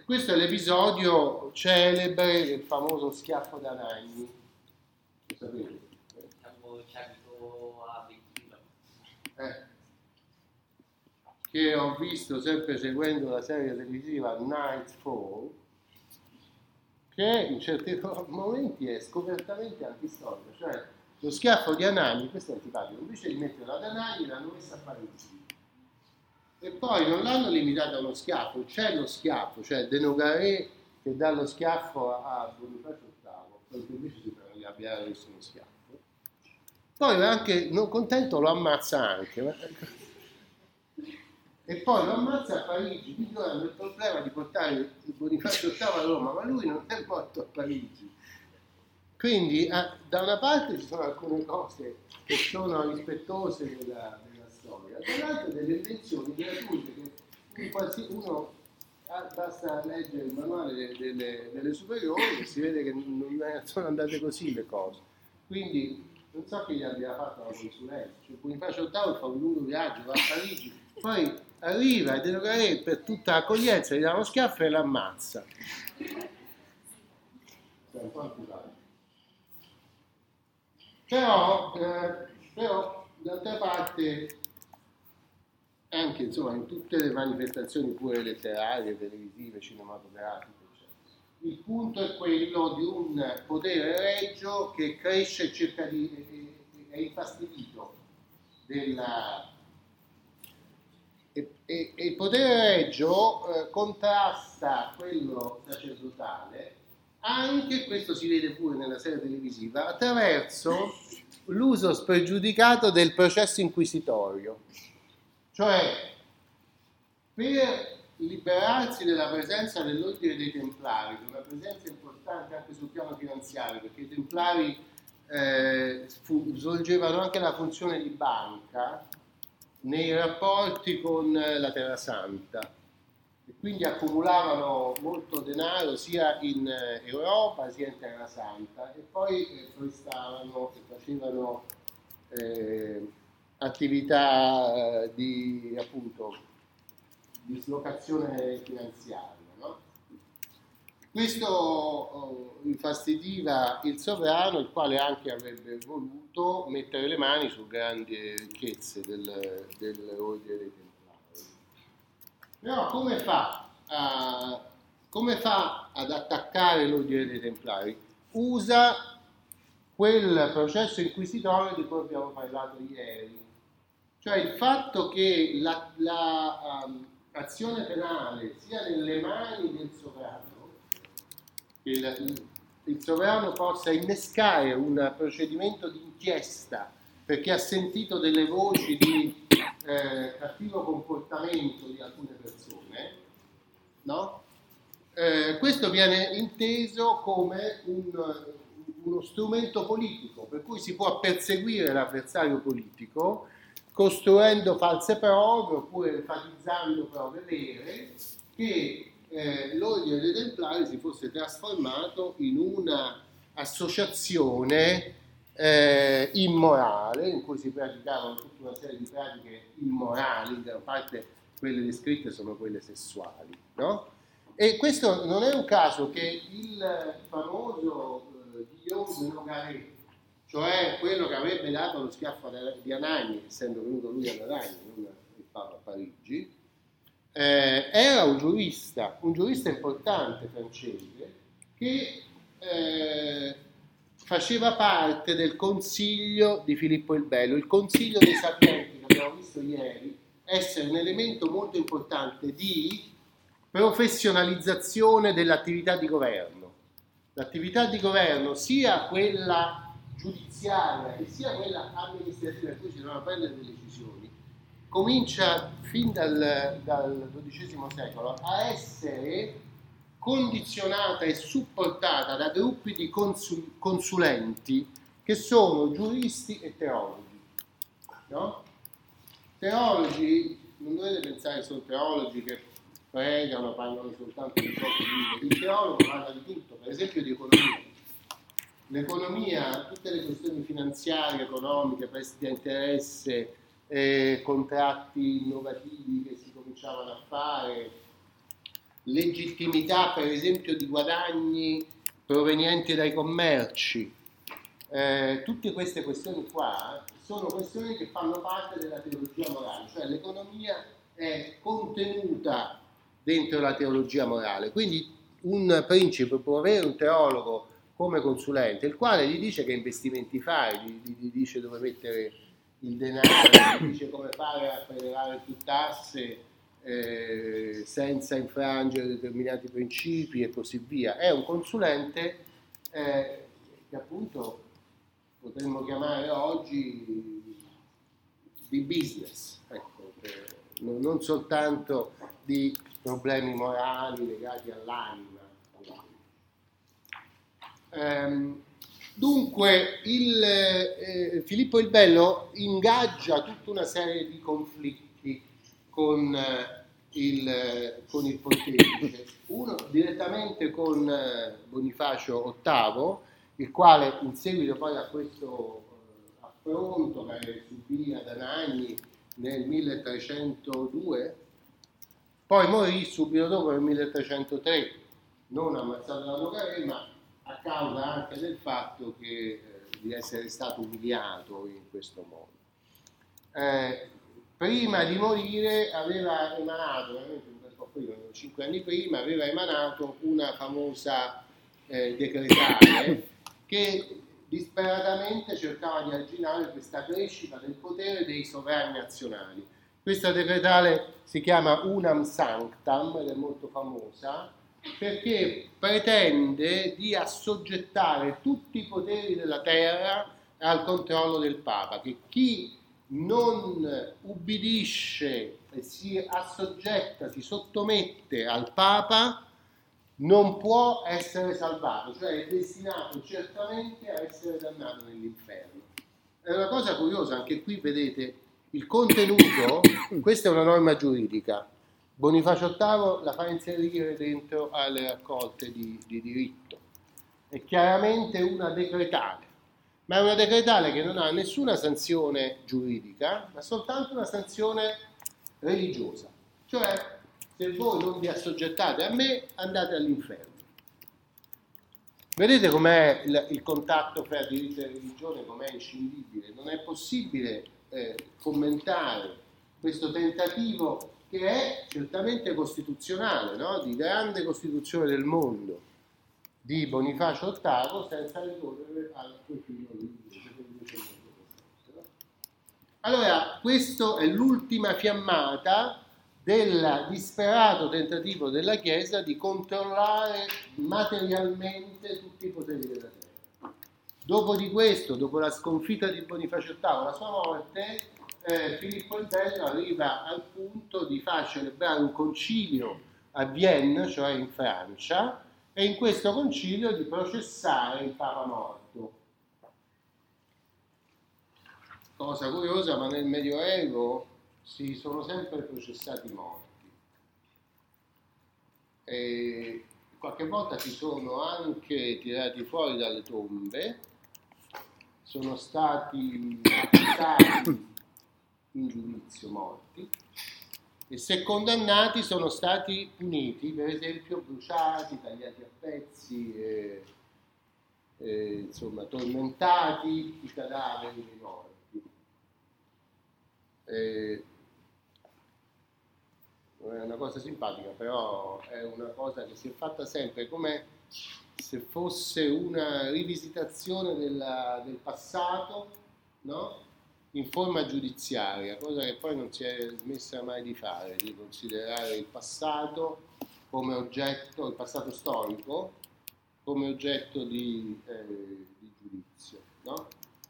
Questo è l'episodio celebre del famoso schiaffo da Nagni. Lo sapete? Eh. Che ho visto sempre seguendo la serie televisiva Nightfall, che in certi momenti è scopertamente antistorica, cioè lo schiaffo di Anani, questo è antipatico, invece di metterlo ad Anani l'hanno messo a Parigi. E poi non l'hanno limitato a uno schiaffo, c'è lo schiaffo, cioè Denogare che dà lo schiaffo a Bonifacio VIII, perché invece si per arrabbiare messo uno schiaffo. Poi anche, non contento, lo ammazza anche. E poi lo ammazza a Parigi, quindi hanno il problema di portare Bonifacio VIII a Roma, ma lui non è morto a Parigi quindi da una parte ci sono alcune cose che sono rispettose della, della storia, dall'altra delle invenzioni gratuite che uno basta leggere il manuale delle, delle, superiori e si vede che non sono andate così le cose. Quindi non so chi gli abbia fatto la consulenza, cioè Bonifacio VIII fa un lungo viaggio, va a Parigi, poi arriva e Denogare per tutta l'accoglienza gli dà uno schiaffo e l'ammazza. Però, eh, però d'altra parte, anche insomma, in tutte le manifestazioni pure letterarie, televisive, cinematografiche, il punto è quello di un potere regio che cresce e cerca di, è infastidito della, e, e, e, il potere regio eh, contrasta quello sacerdotale anche, questo si vede pure nella serie televisiva, attraverso l'uso spregiudicato del processo inquisitorio. Cioè, per liberarsi della presenza dell'ordine dei Templari, una presenza importante anche sul piano finanziario, perché i Templari eh, fu, svolgevano anche la funzione di banca nei rapporti con la Terra Santa. E quindi accumulavano molto denaro sia in eh, Europa sia in Terra Santa e poi eh, prestavano e facevano eh, attività eh, di appunto dislocazione finanziaria. No? Questo oh, infastidiva il sovrano, il quale anche avrebbe voluto mettere le mani su grandi ricchezze del, dell'ordine dei però come fa, uh, come fa ad attaccare l'ordine dei Templari? Usa quel processo inquisitorio di cui abbiamo parlato ieri, cioè il fatto che l'azione la, um, penale sia nelle mani del sovrano, che il, il sovrano possa innescare un procedimento di inchiesta perché ha sentito delle voci di eh, cattivo comportamento di alcune persone, no? eh, questo viene inteso come un, uno strumento politico, per cui si può perseguire l'avversario politico costruendo false prove oppure enfatizzando prove vere che eh, l'ordine dei Templari si fosse trasformato in un'associazione eh, immorale, in cui si praticavano tutta una serie di pratiche immorali, in gran parte quelle descritte sono quelle sessuali. No? E questo non è un caso che il famoso eh, de Nogaret, cioè quello che avrebbe dato lo schiaffo di Anagni, essendo venuto lui ad Anagni, non a Parigi, eh, era un giurista, un giurista importante francese che eh, faceva parte del consiglio di Filippo il Bello, il consiglio dei sapienti che abbiamo visto ieri, essere un elemento molto importante di professionalizzazione dell'attività di governo. L'attività di governo, sia quella giudiziaria che sia quella amministrativa in cui si devono prendere delle decisioni, comincia fin dal, dal XII secolo a essere condizionata e supportata da gruppi di consul- consulenti che sono giuristi e teologi. No? Teologi, non dovete pensare sono teologi che pregano, parlano soltanto di ciò che Il teologo parla di tutto, per esempio di economia. L'economia, tutte le questioni finanziarie, economiche, prestiti a interesse, eh, contratti innovativi che si cominciavano a fare, legittimità per esempio di guadagni provenienti dai commerci. Eh, tutte queste questioni qua sono questioni che fanno parte della teologia morale, cioè l'economia è contenuta dentro la teologia morale. Quindi un principe può avere un teologo come consulente, il quale gli dice che investimenti fare, gli, gli dice dove mettere il denaro, gli dice come fare a prelevare più tasse eh, senza infrangere determinati principi e così via. È un consulente eh, che appunto potremmo chiamare oggi di business, ecco, non soltanto di problemi morali legati all'anima. Ehm, dunque, il, eh, Filippo il Bello ingaggia tutta una serie di conflitti con, eh, il, con il pontefice, uno direttamente con eh, Bonifacio VIII, il quale in seguito poi a questo eh, affronto che subì ad Anagni nel 1302, poi morì subito dopo nel 1303, non ammazzato da Nogaré, ma a causa anche del fatto che, eh, di essere stato umiliato in questo modo. Eh, prima di morire aveva emanato, veramente un bel po' prima, cinque anni prima, aveva emanato una famosa eh, decretale che disperatamente cercava di arginare questa crescita del potere dei sovrani nazionali. Questa decretale si chiama Unam Sanctam ed è molto famosa perché pretende di assoggettare tutti i poteri della terra al controllo del Papa, che chi non ubbidisce e si assoggetta, si sottomette al Papa, non può essere salvato, cioè è destinato certamente a essere dannato nell'inferno. È una cosa curiosa, anche qui vedete il contenuto, questa è una norma giuridica, Bonifacio VIII la fa inserire dentro alle raccolte di, di diritto, è chiaramente una decretale, ma è una decretale che non ha nessuna sanzione giuridica, ma soltanto una sanzione religiosa, cioè se voi non vi assoggettate a me andate all'inferno. Vedete com'è il, il contatto fra diritto e religione, com'è inscindibile? Non è possibile eh, commentare questo tentativo che è certamente costituzionale, no? di grande costituzione del mondo di Bonifacio VIII senza ricorrere al di allora, questa è l'ultima fiammata del disperato tentativo della Chiesa di controllare materialmente tutti i poteri della terra. Dopo di questo, dopo la sconfitta di Bonifacio VIII, la sua morte, eh, Filippo il Bello arriva al punto di far celebrare un concilio a Vienna, cioè in Francia, e in questo concilio di processare il Papa morto. Cosa curiosa, ma nel Medioevo si sono sempre processati morti. E qualche volta si sono anche tirati fuori dalle tombe, sono stati accusati in giudizio morti e se condannati sono stati puniti, per esempio bruciati, tagliati a pezzi, eh, eh, insomma tormentati i cadaveri dei morti. Eh, è una cosa simpatica, però è una cosa che si è fatta sempre come se fosse una rivisitazione della, del passato, no? In forma giudiziaria, cosa che poi non si è smessa mai di fare, di considerare il passato come oggetto, il passato storico, come oggetto di, eh, di giudizio. No?